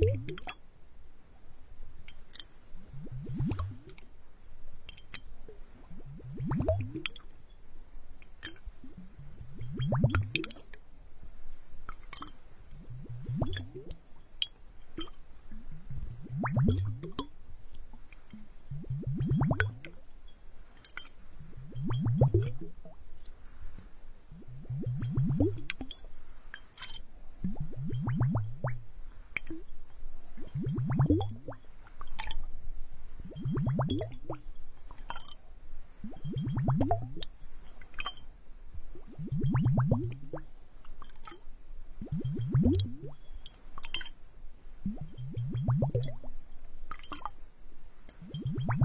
Thank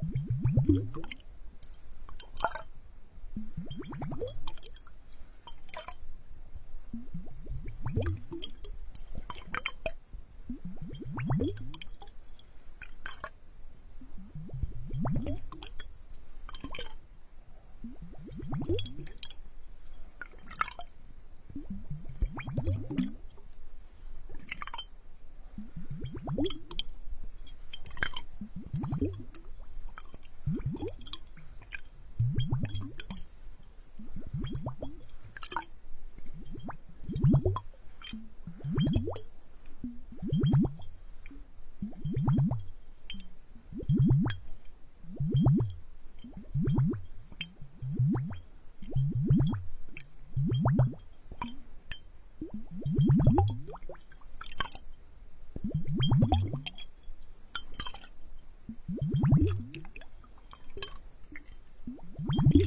Thank you.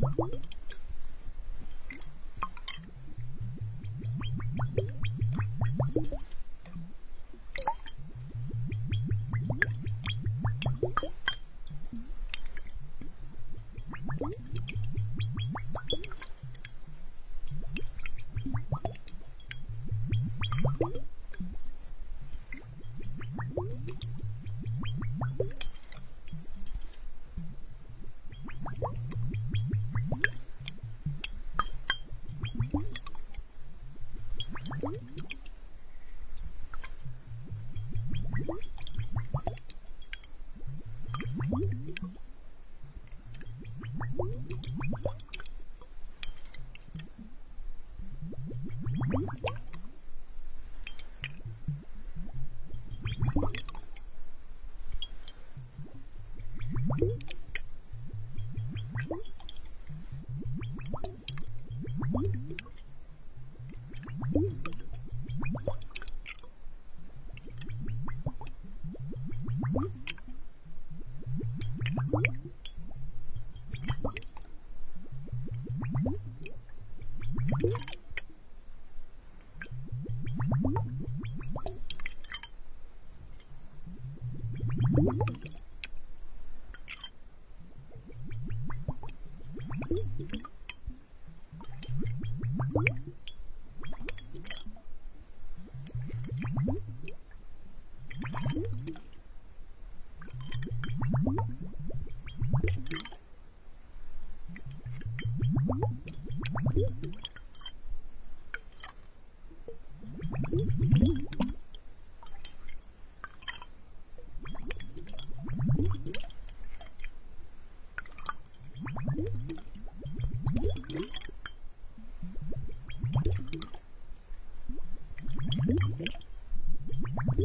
thank Thank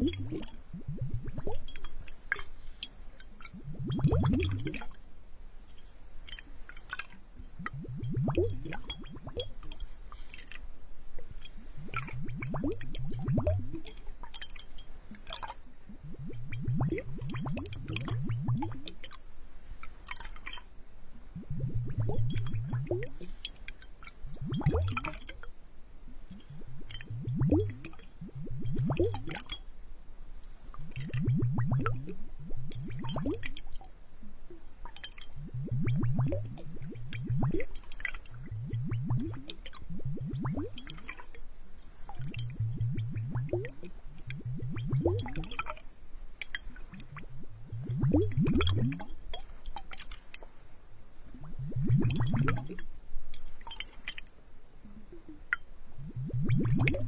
Mm-hmm.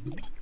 Thank you.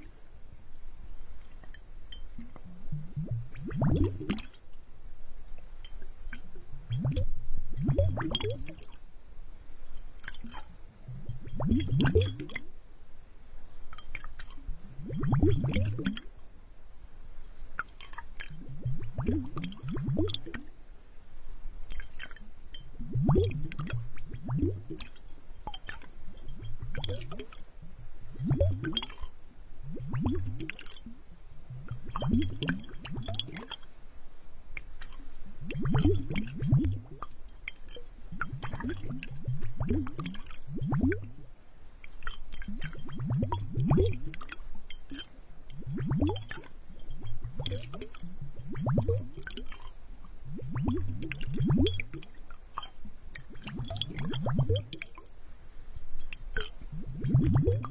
Thank you. Thank you.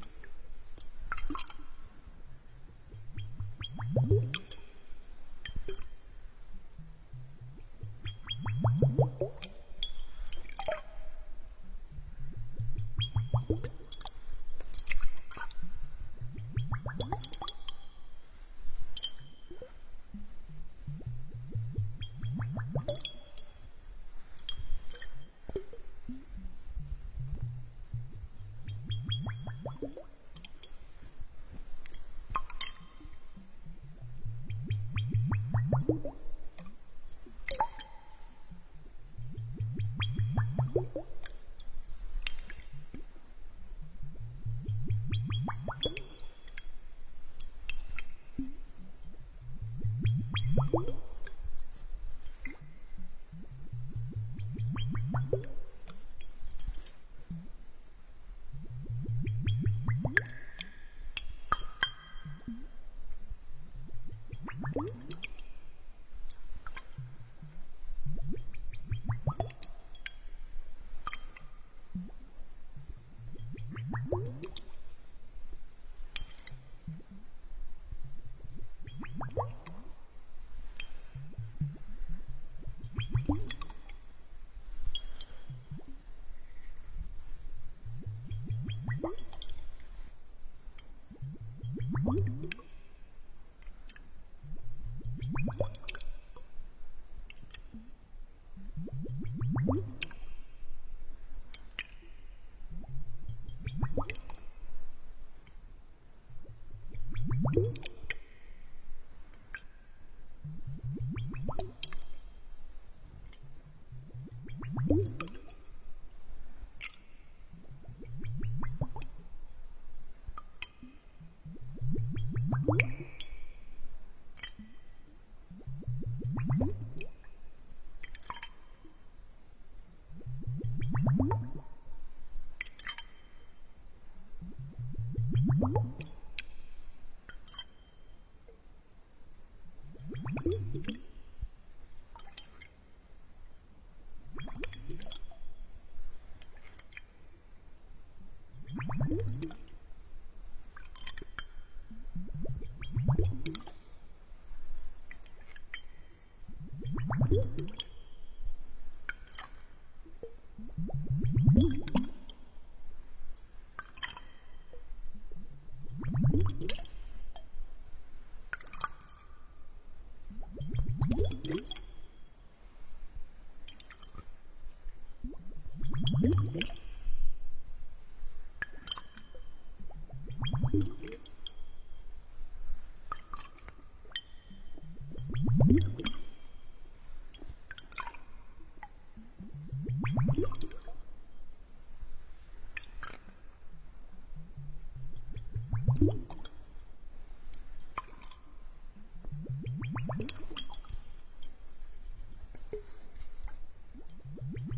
Thank you.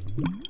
Música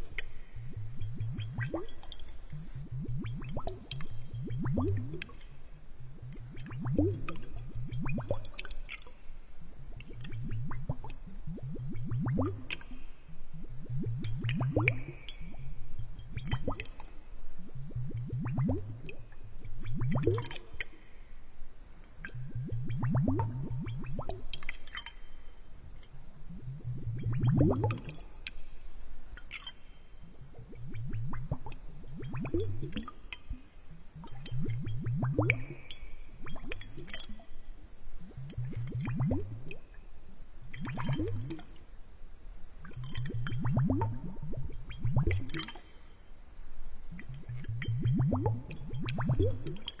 Thank you.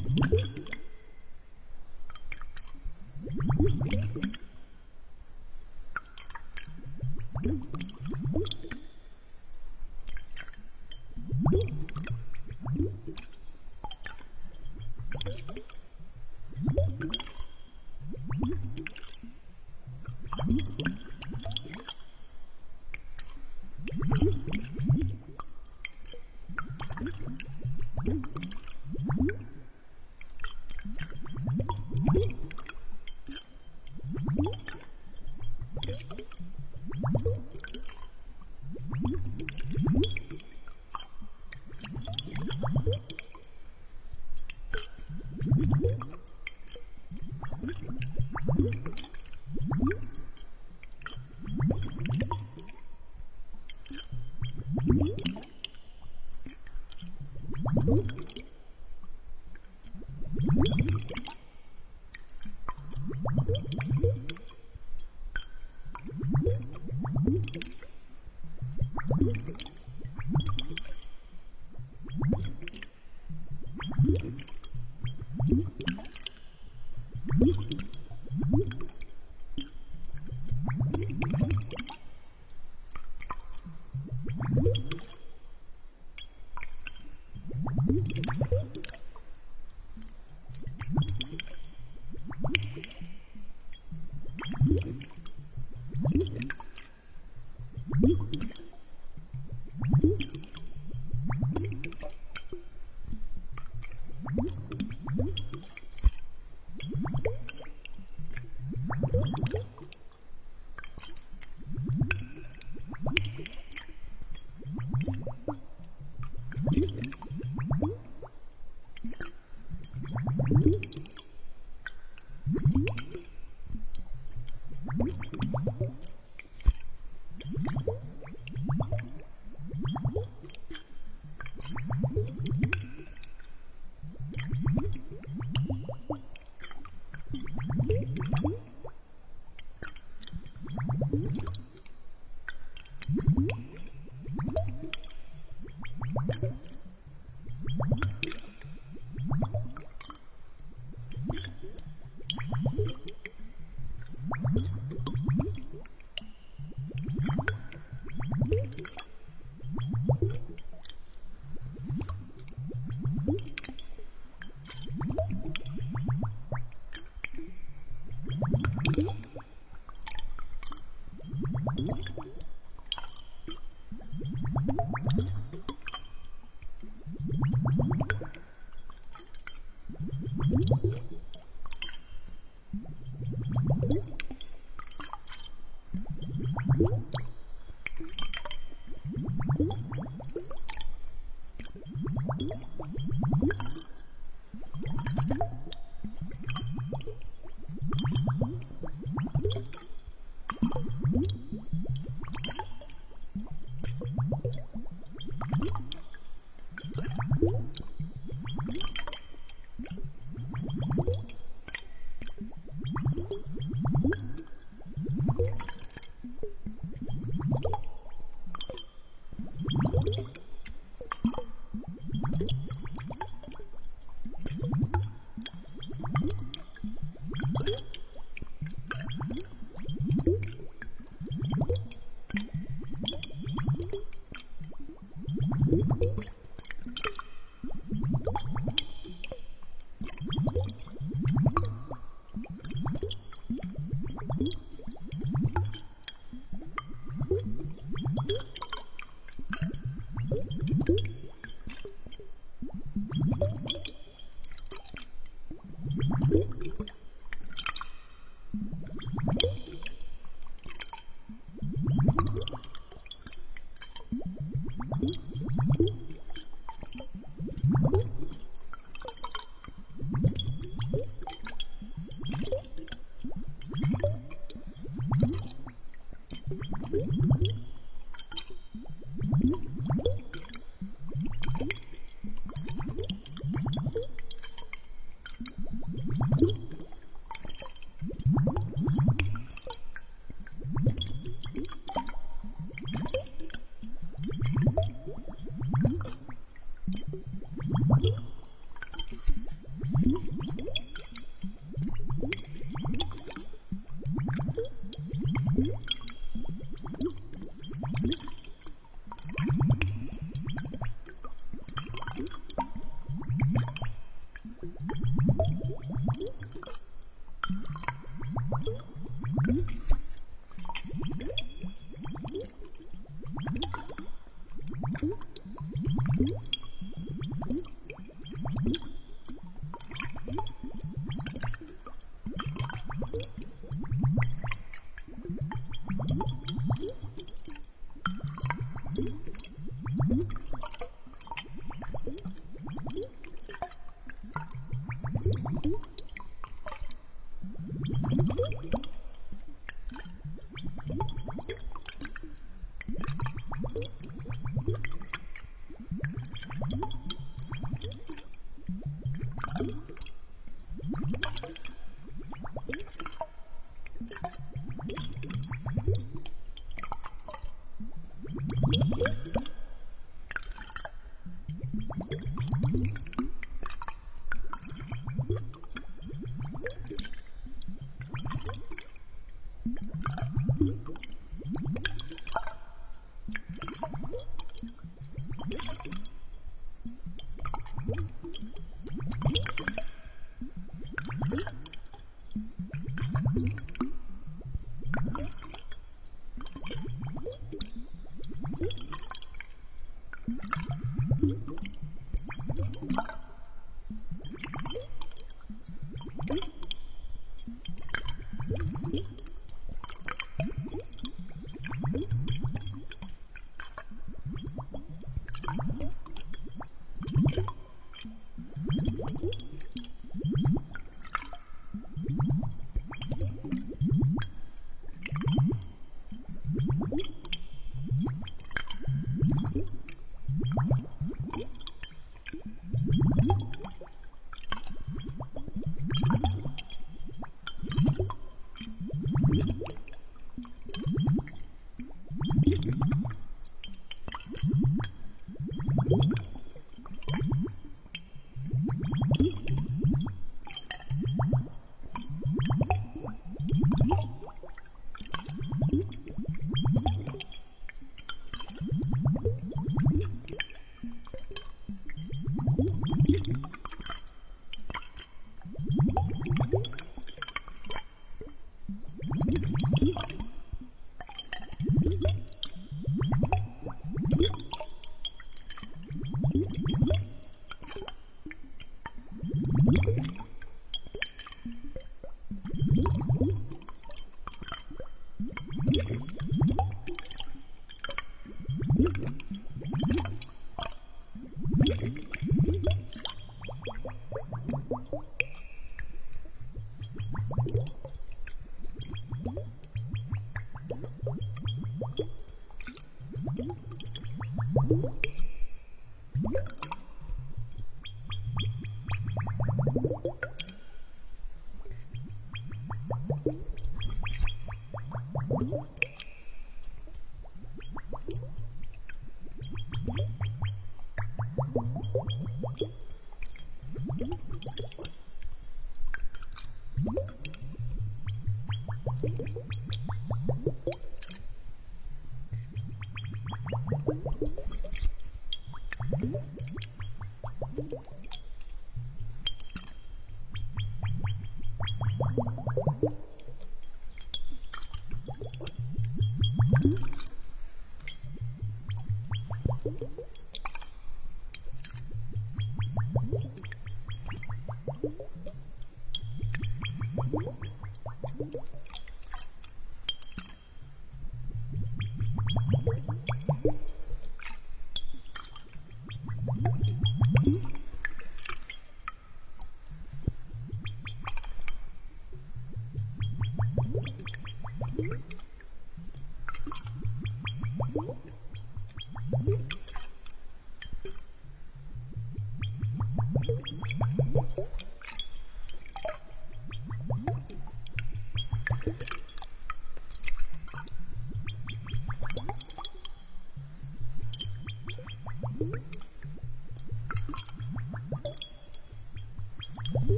Thank you.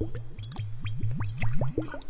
Thank you.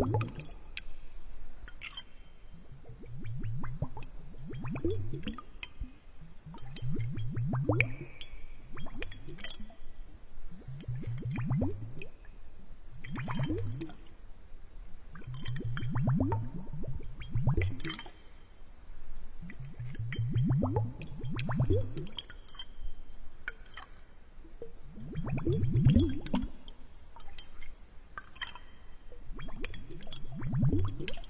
Thank you. Yeah.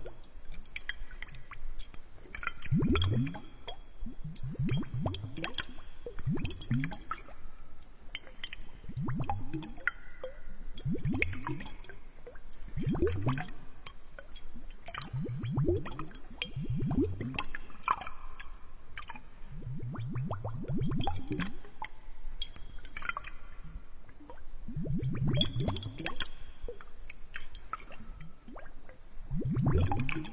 Thank you.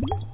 Mm-hmm.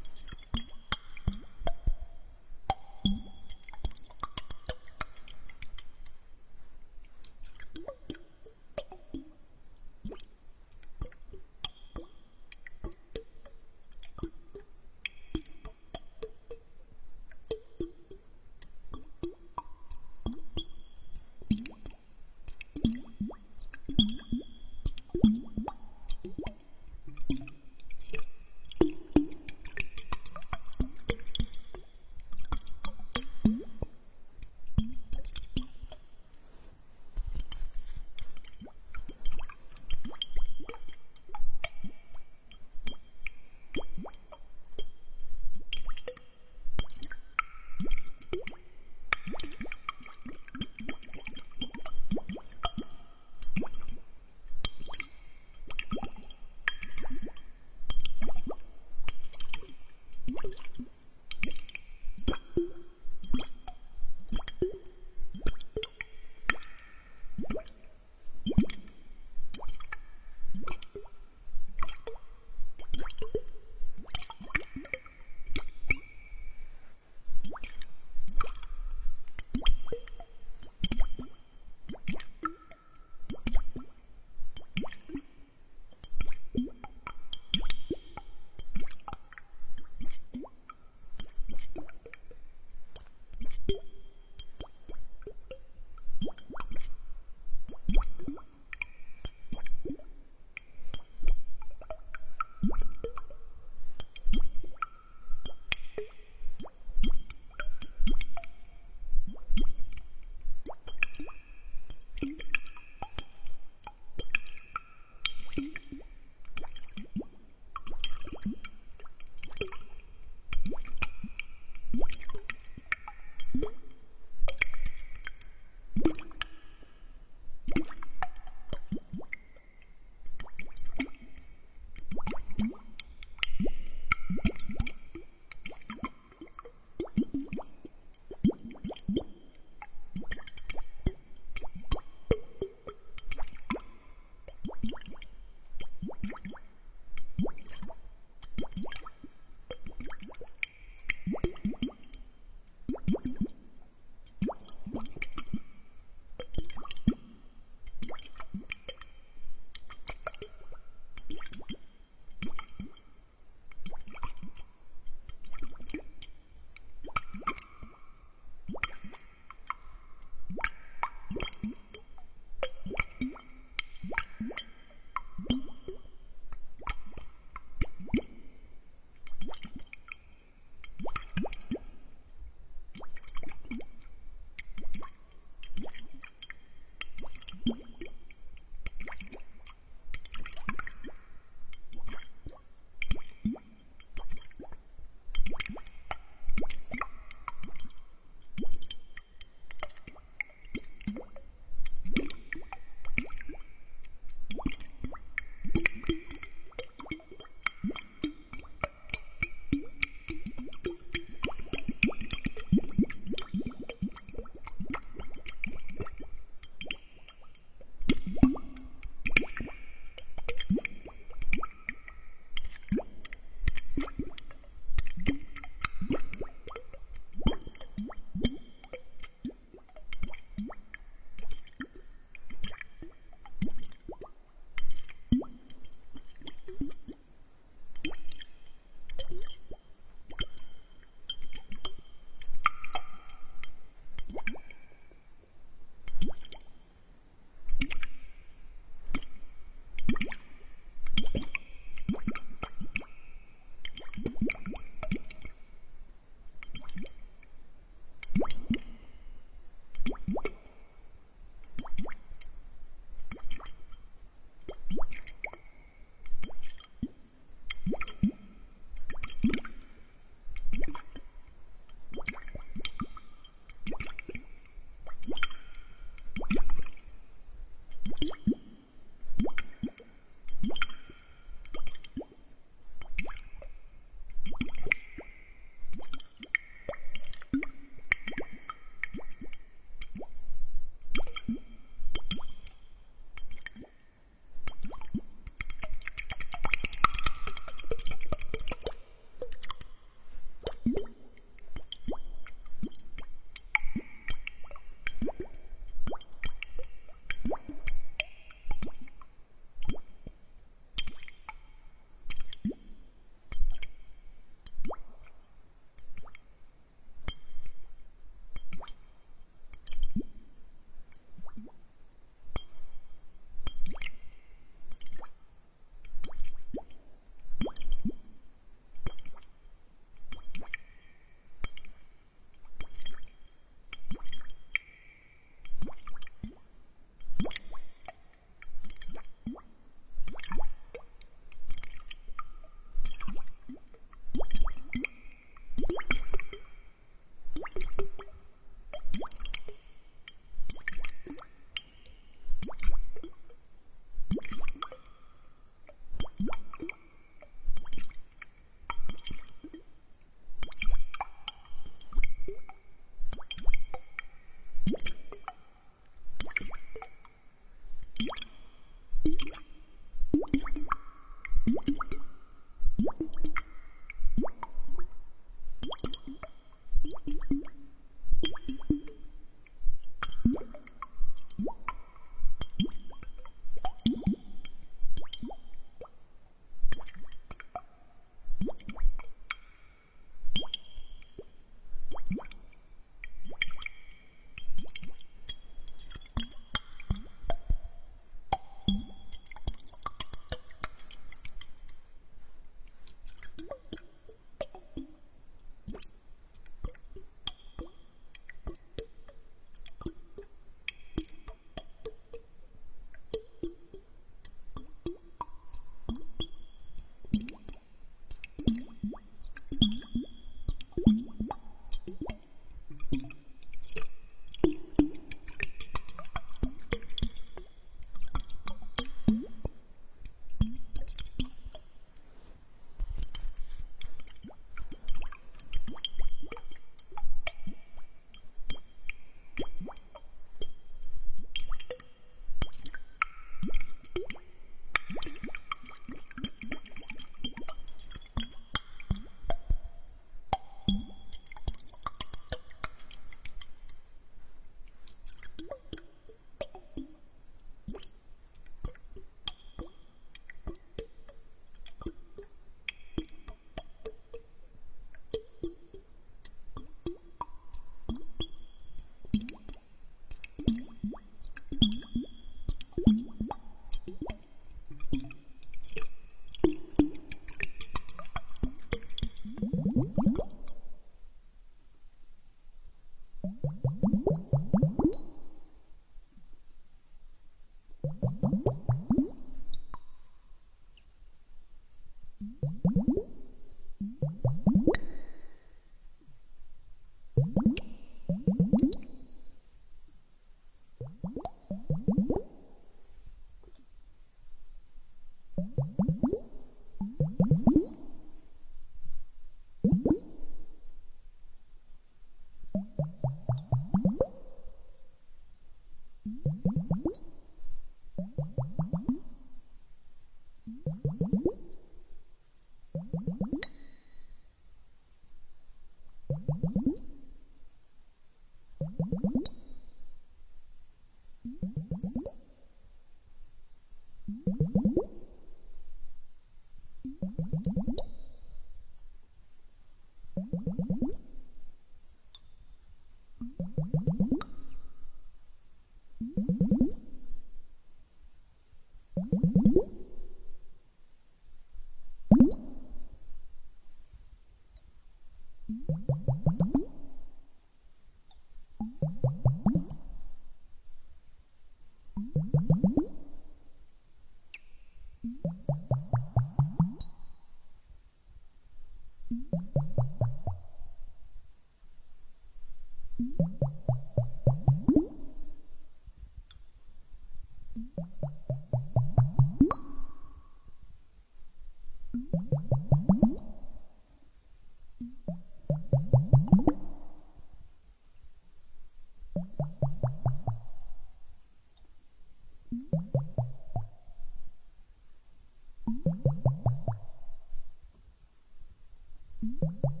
you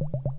you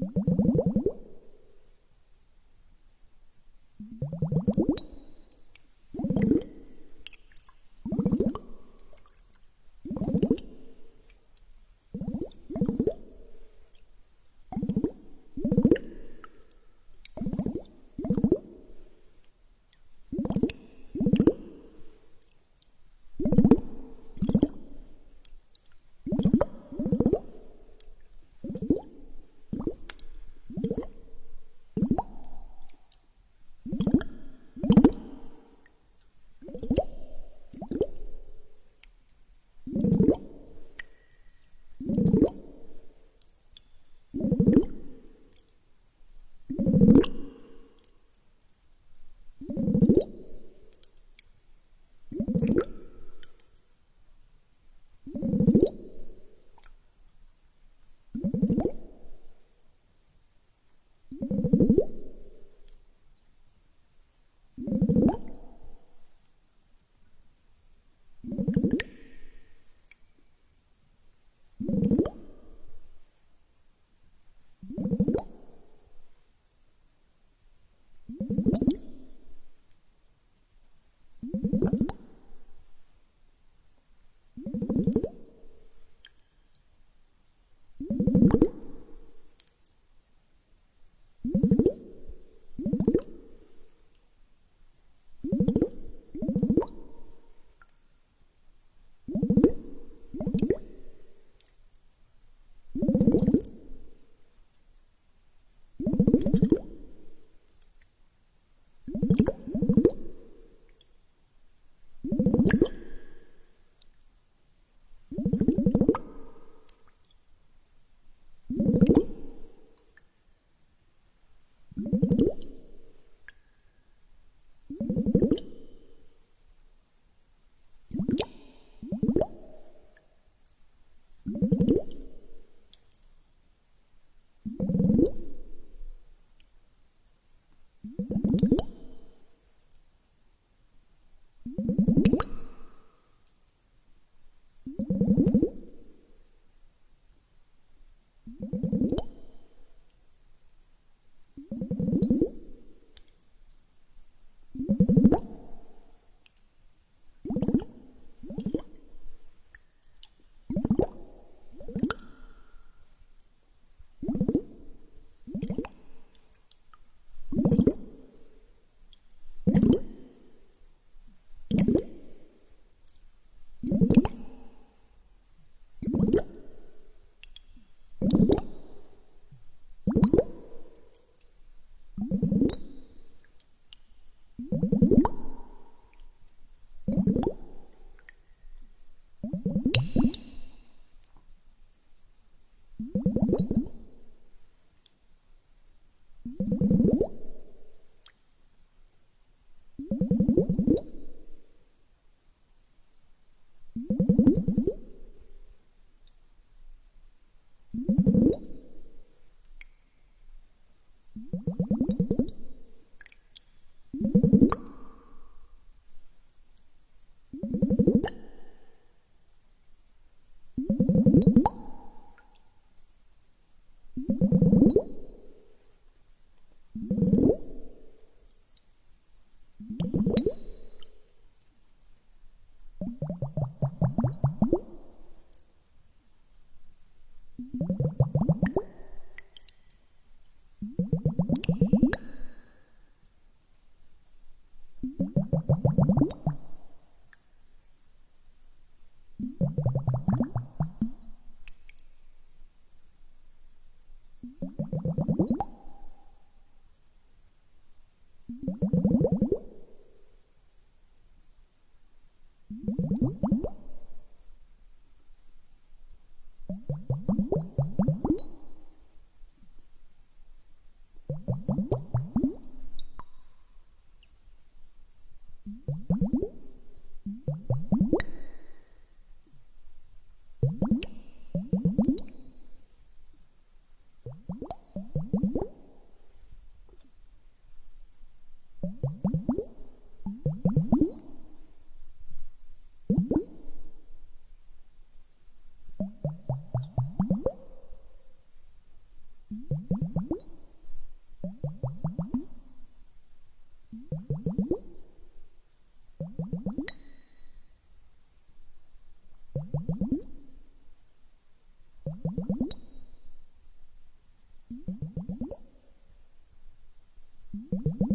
you Mm-hmm.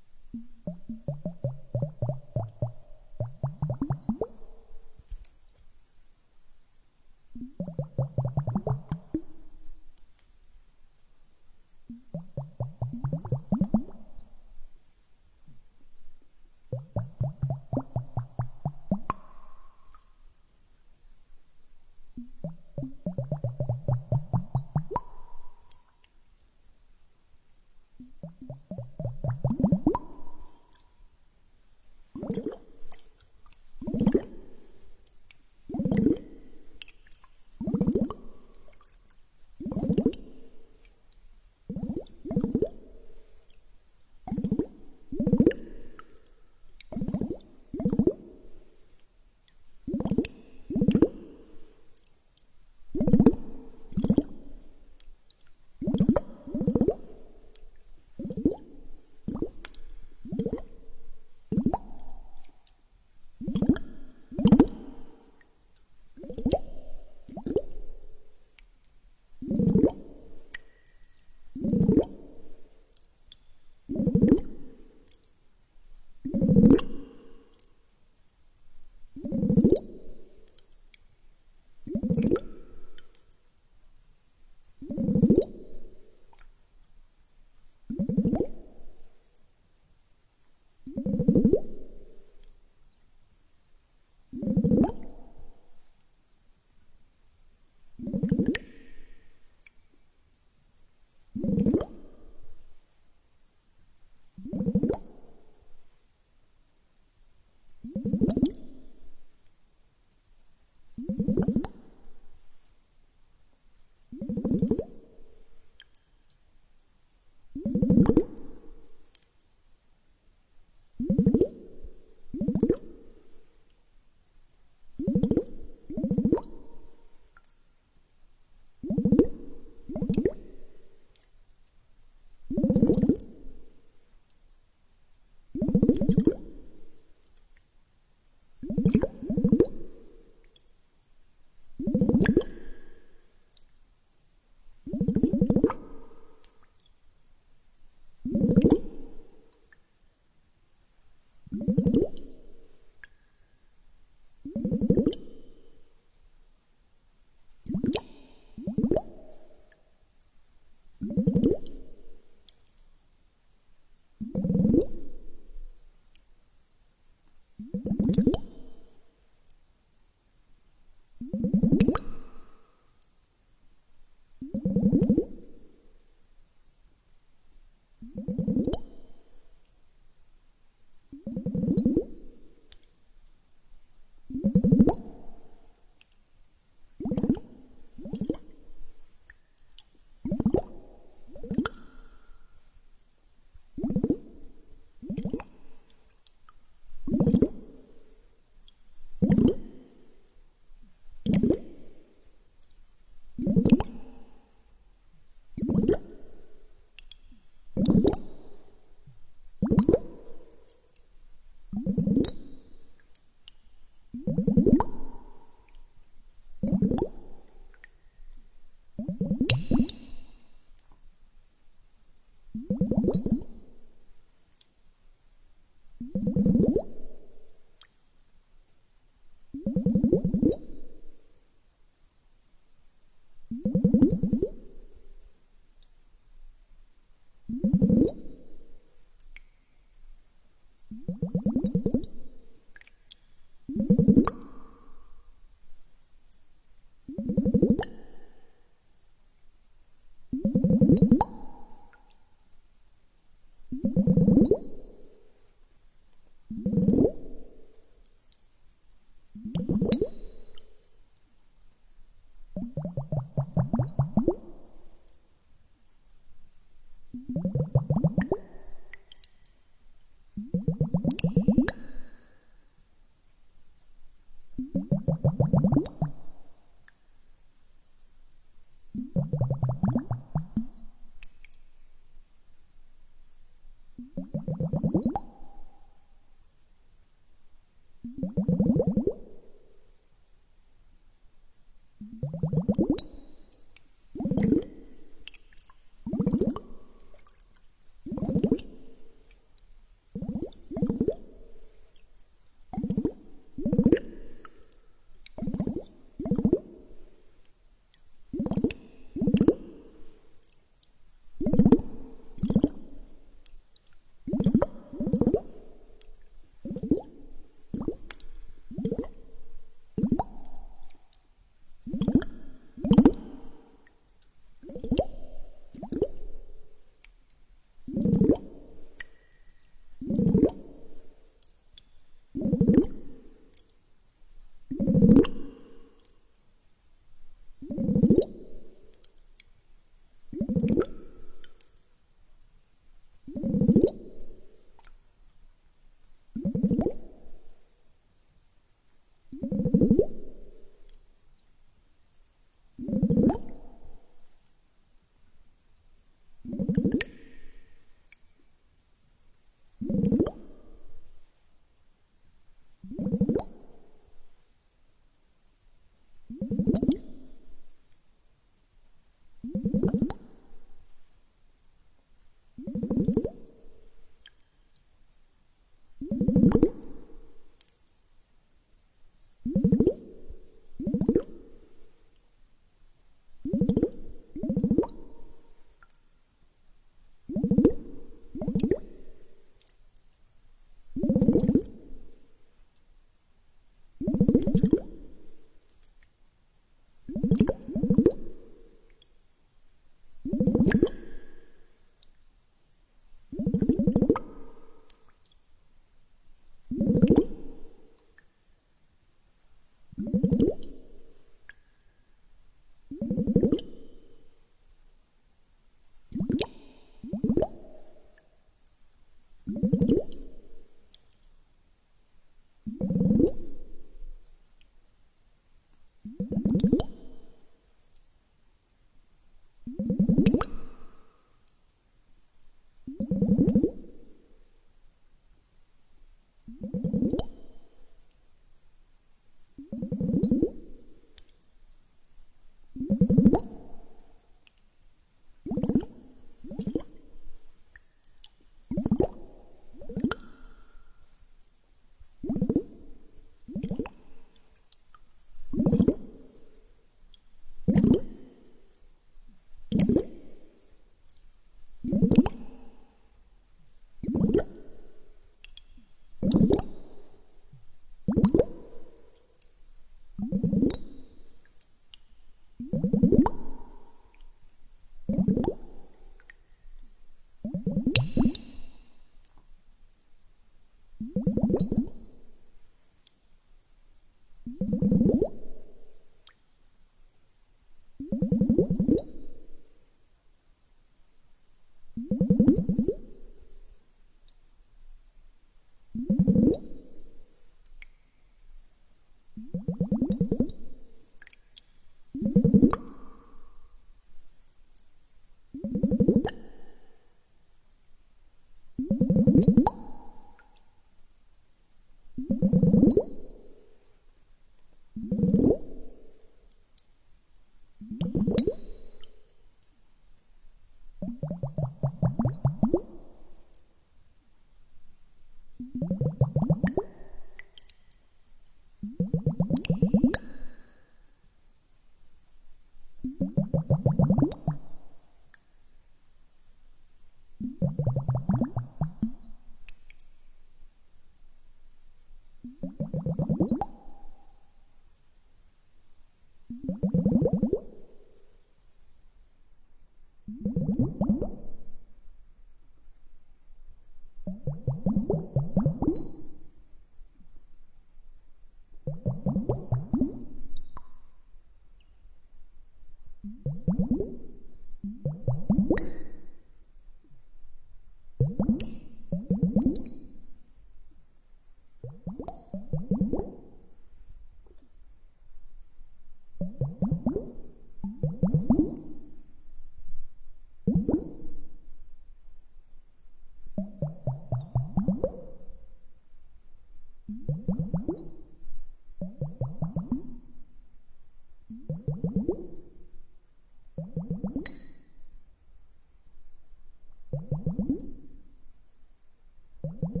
Thank mm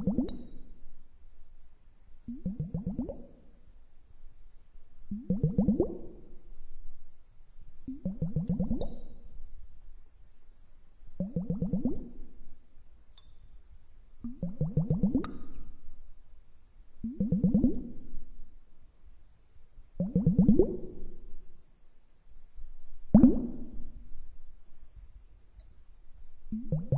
-hmm. you.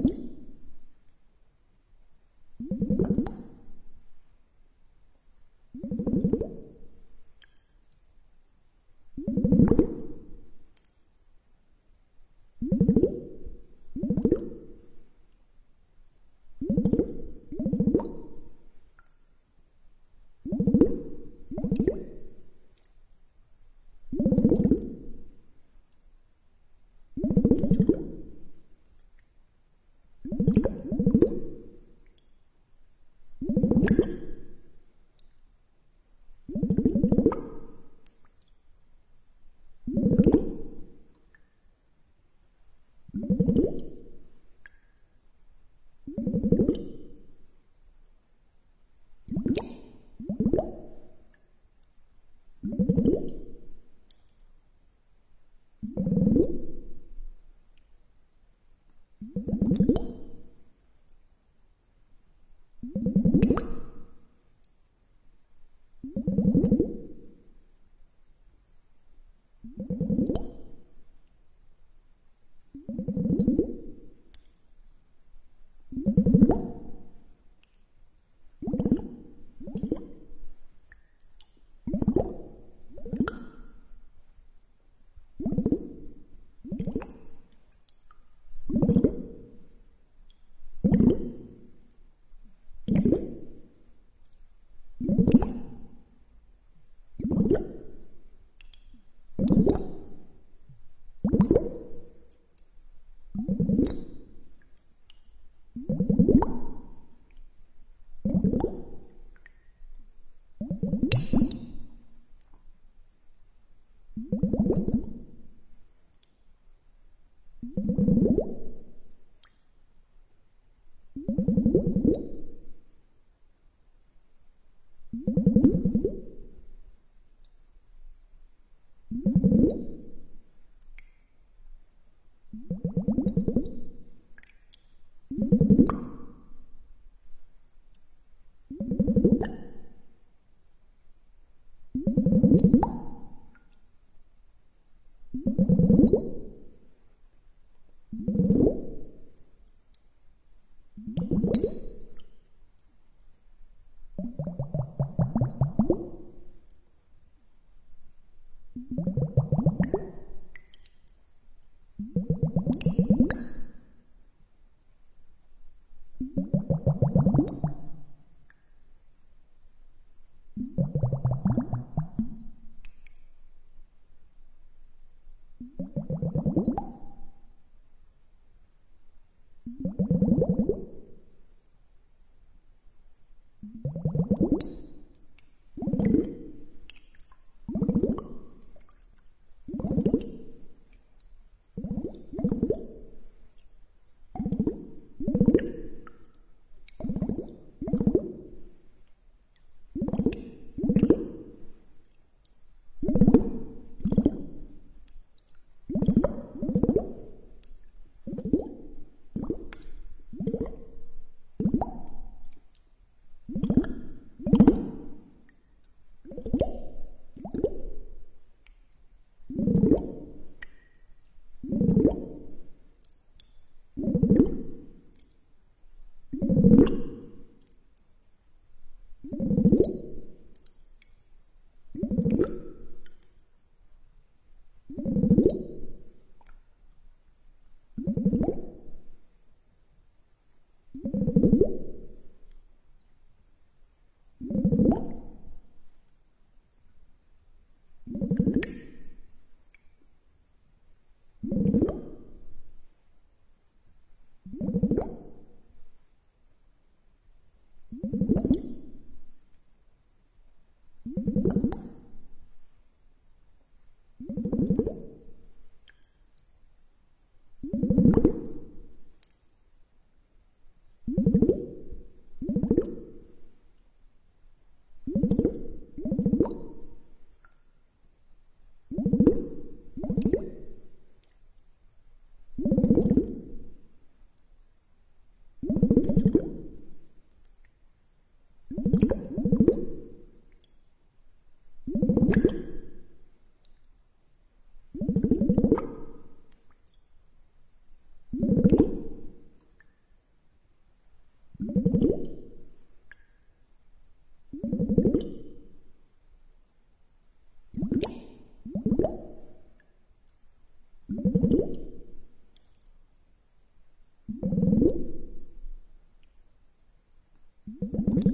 Thank you.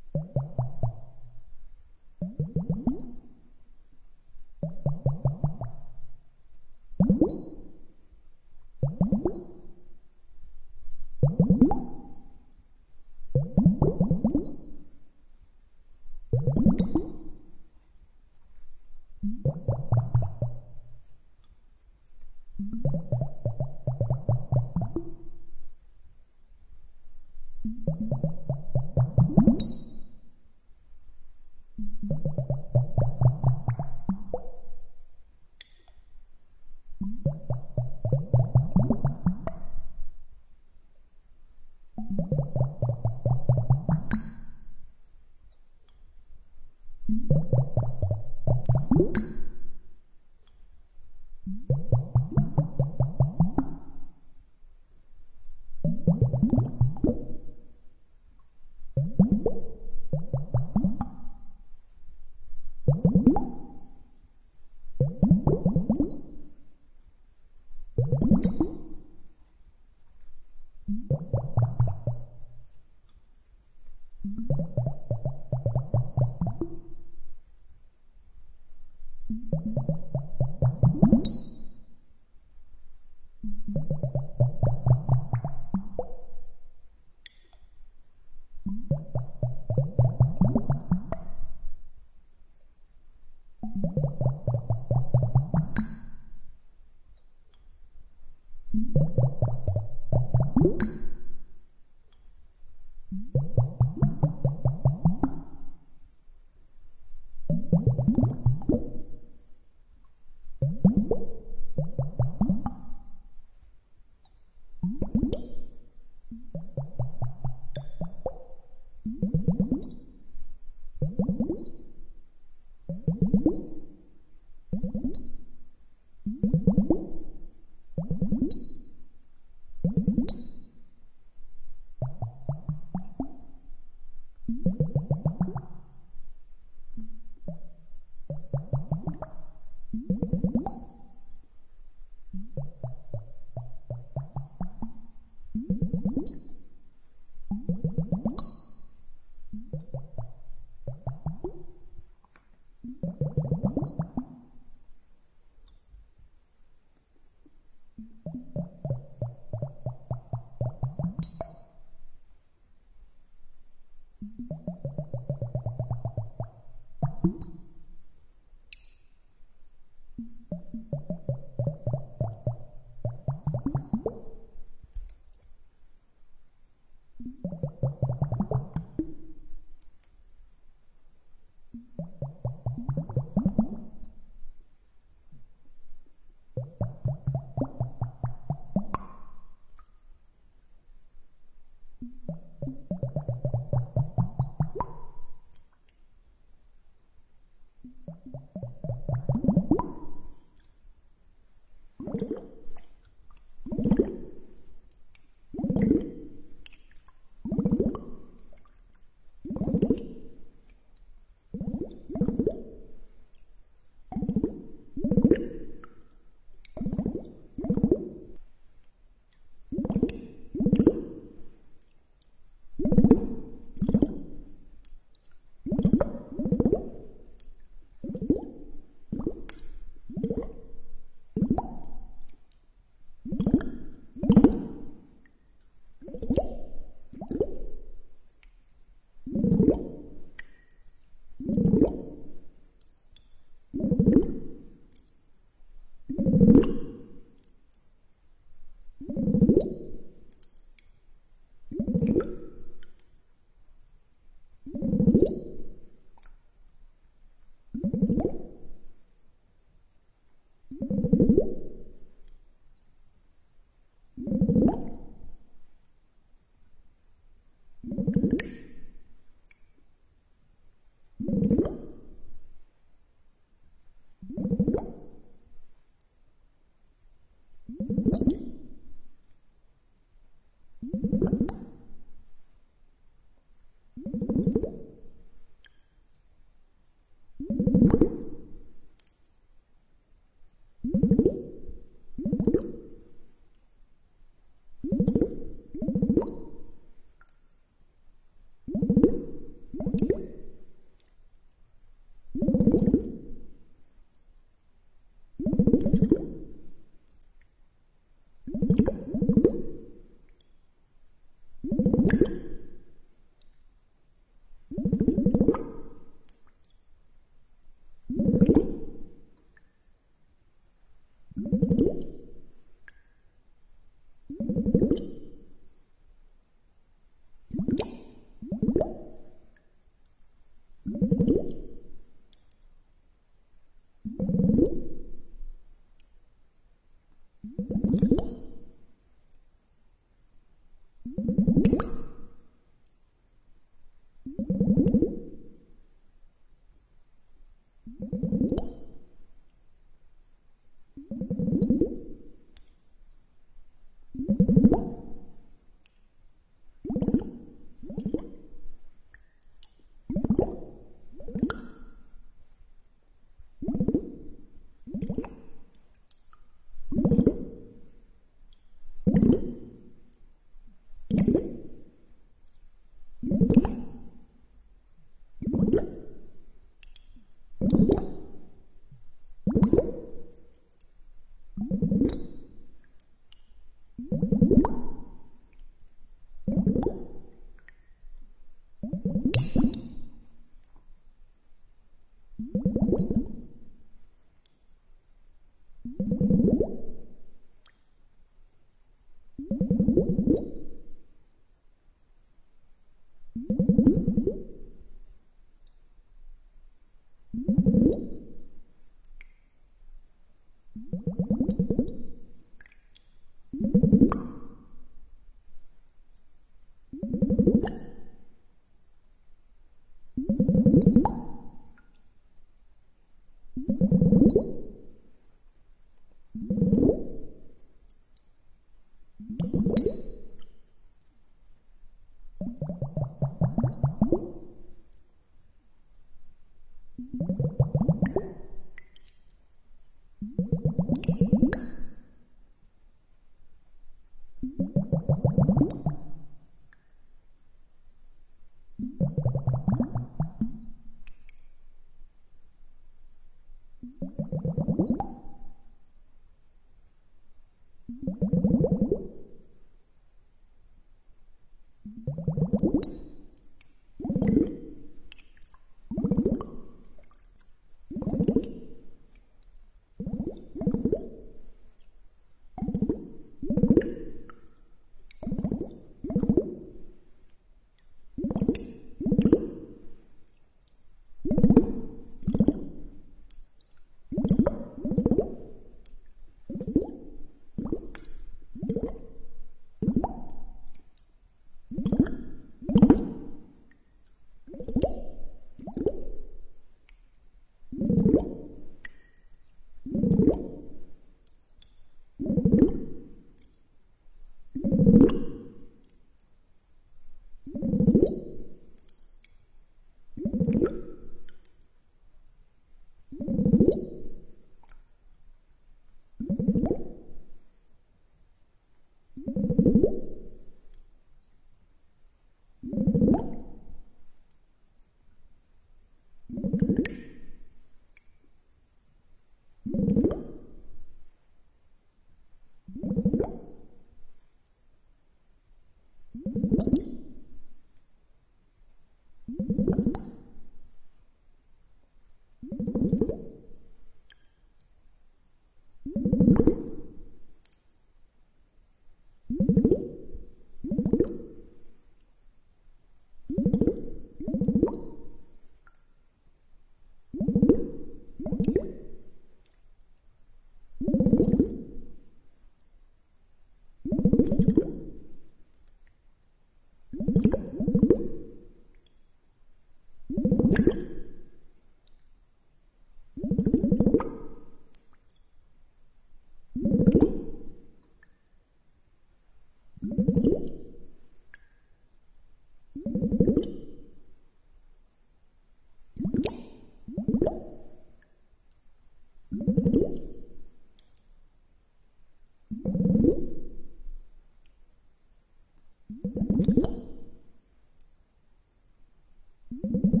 Thank you.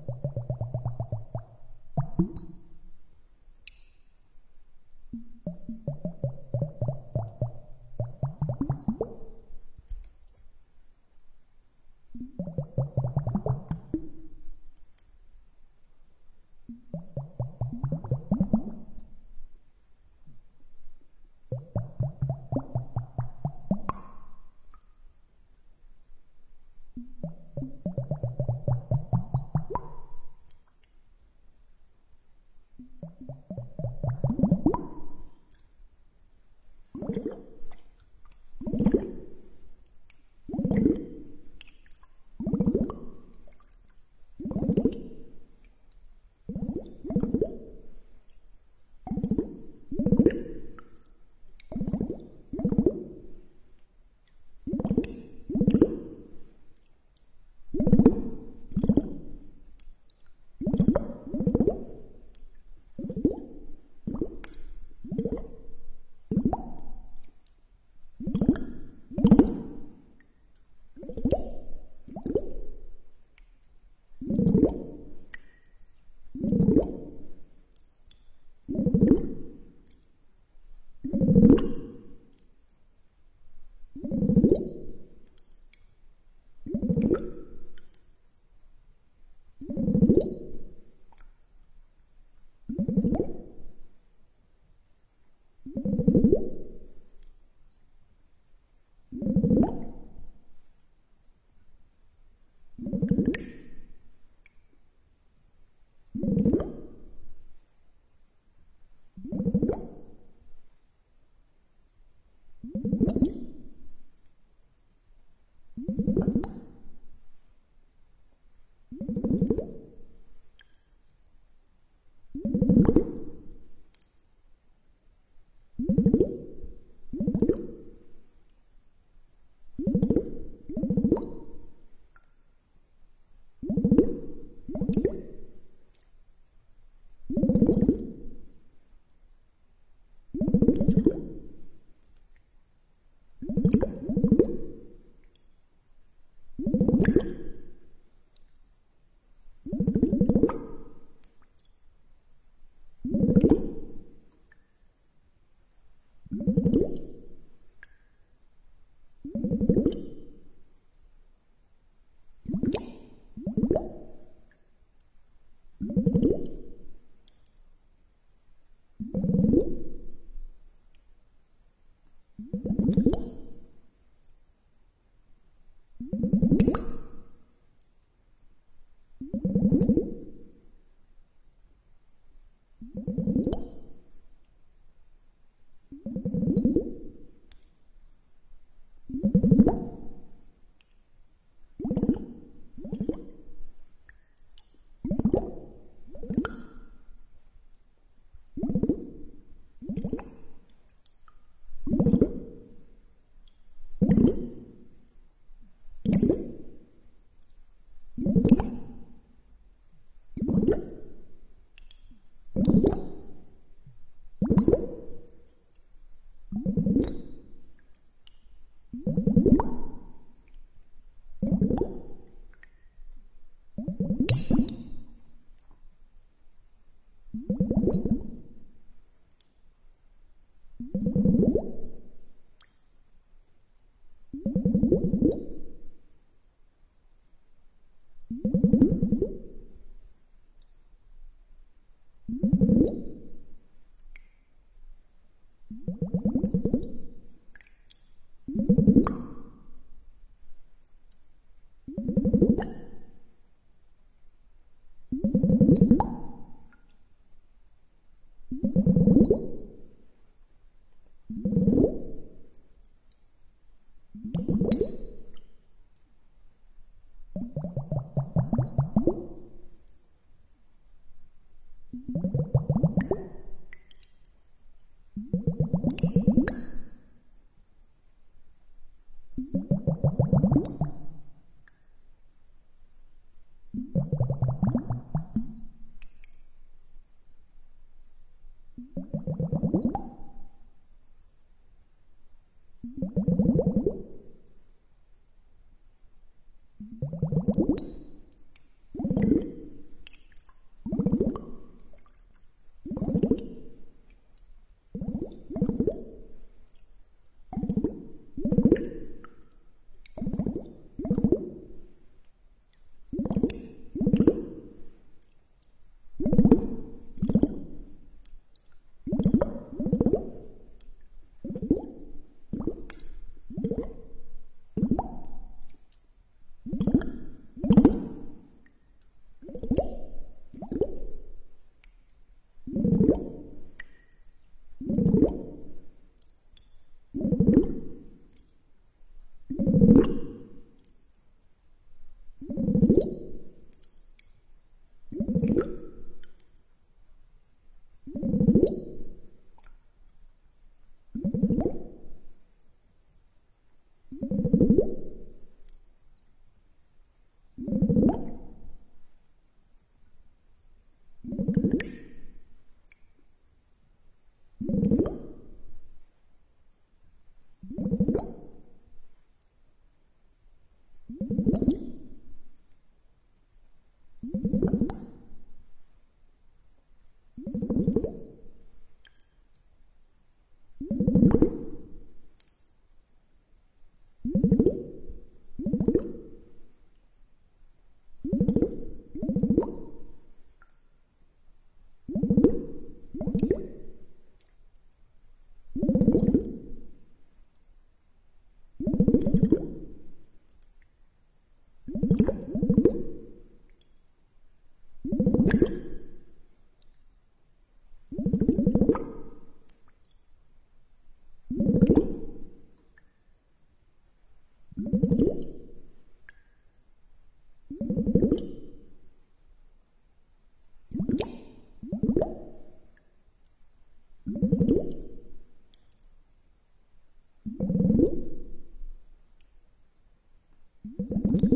Thank you.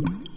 Mm-hmm.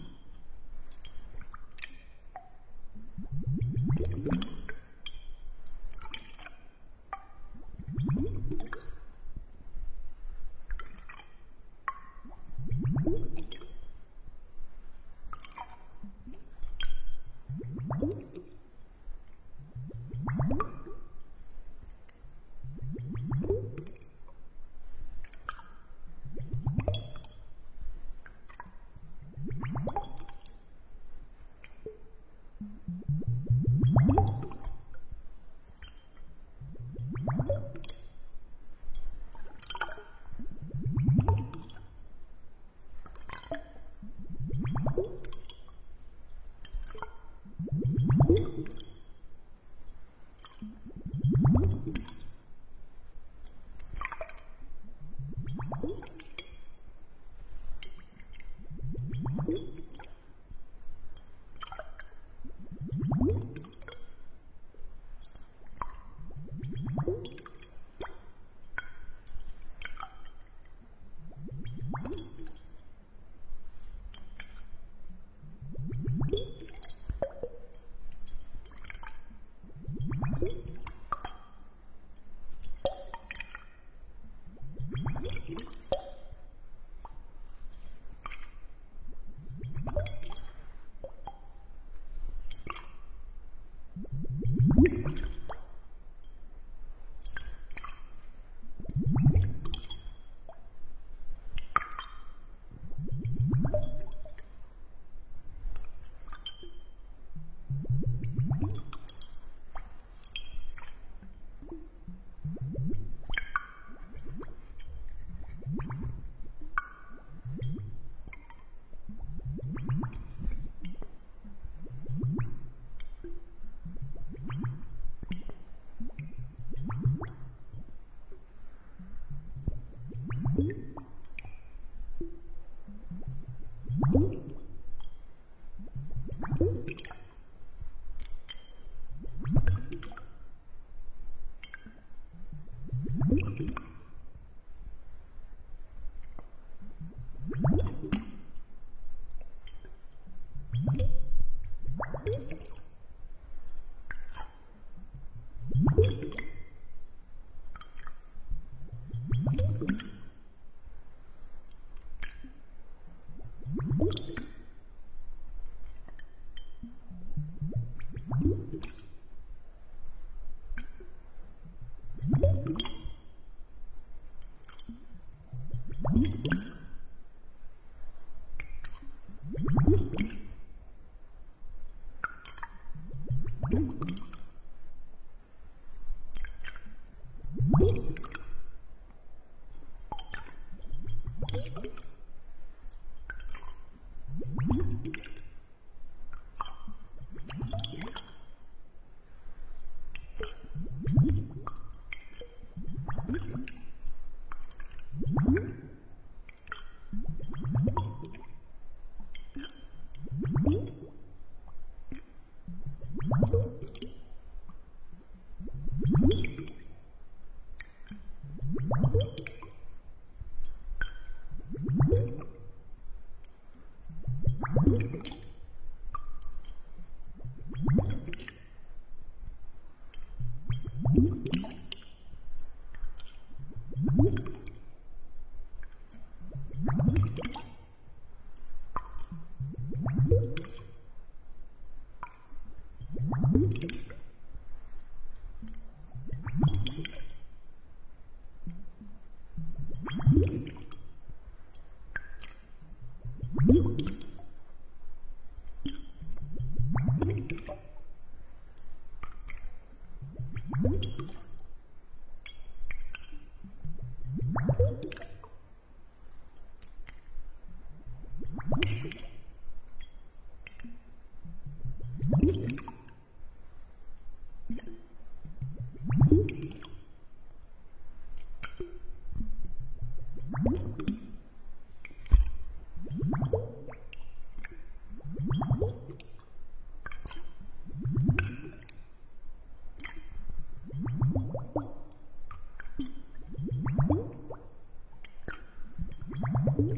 Mm-hmm. Thank you. Thank you.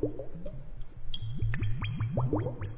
Thank you.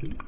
something.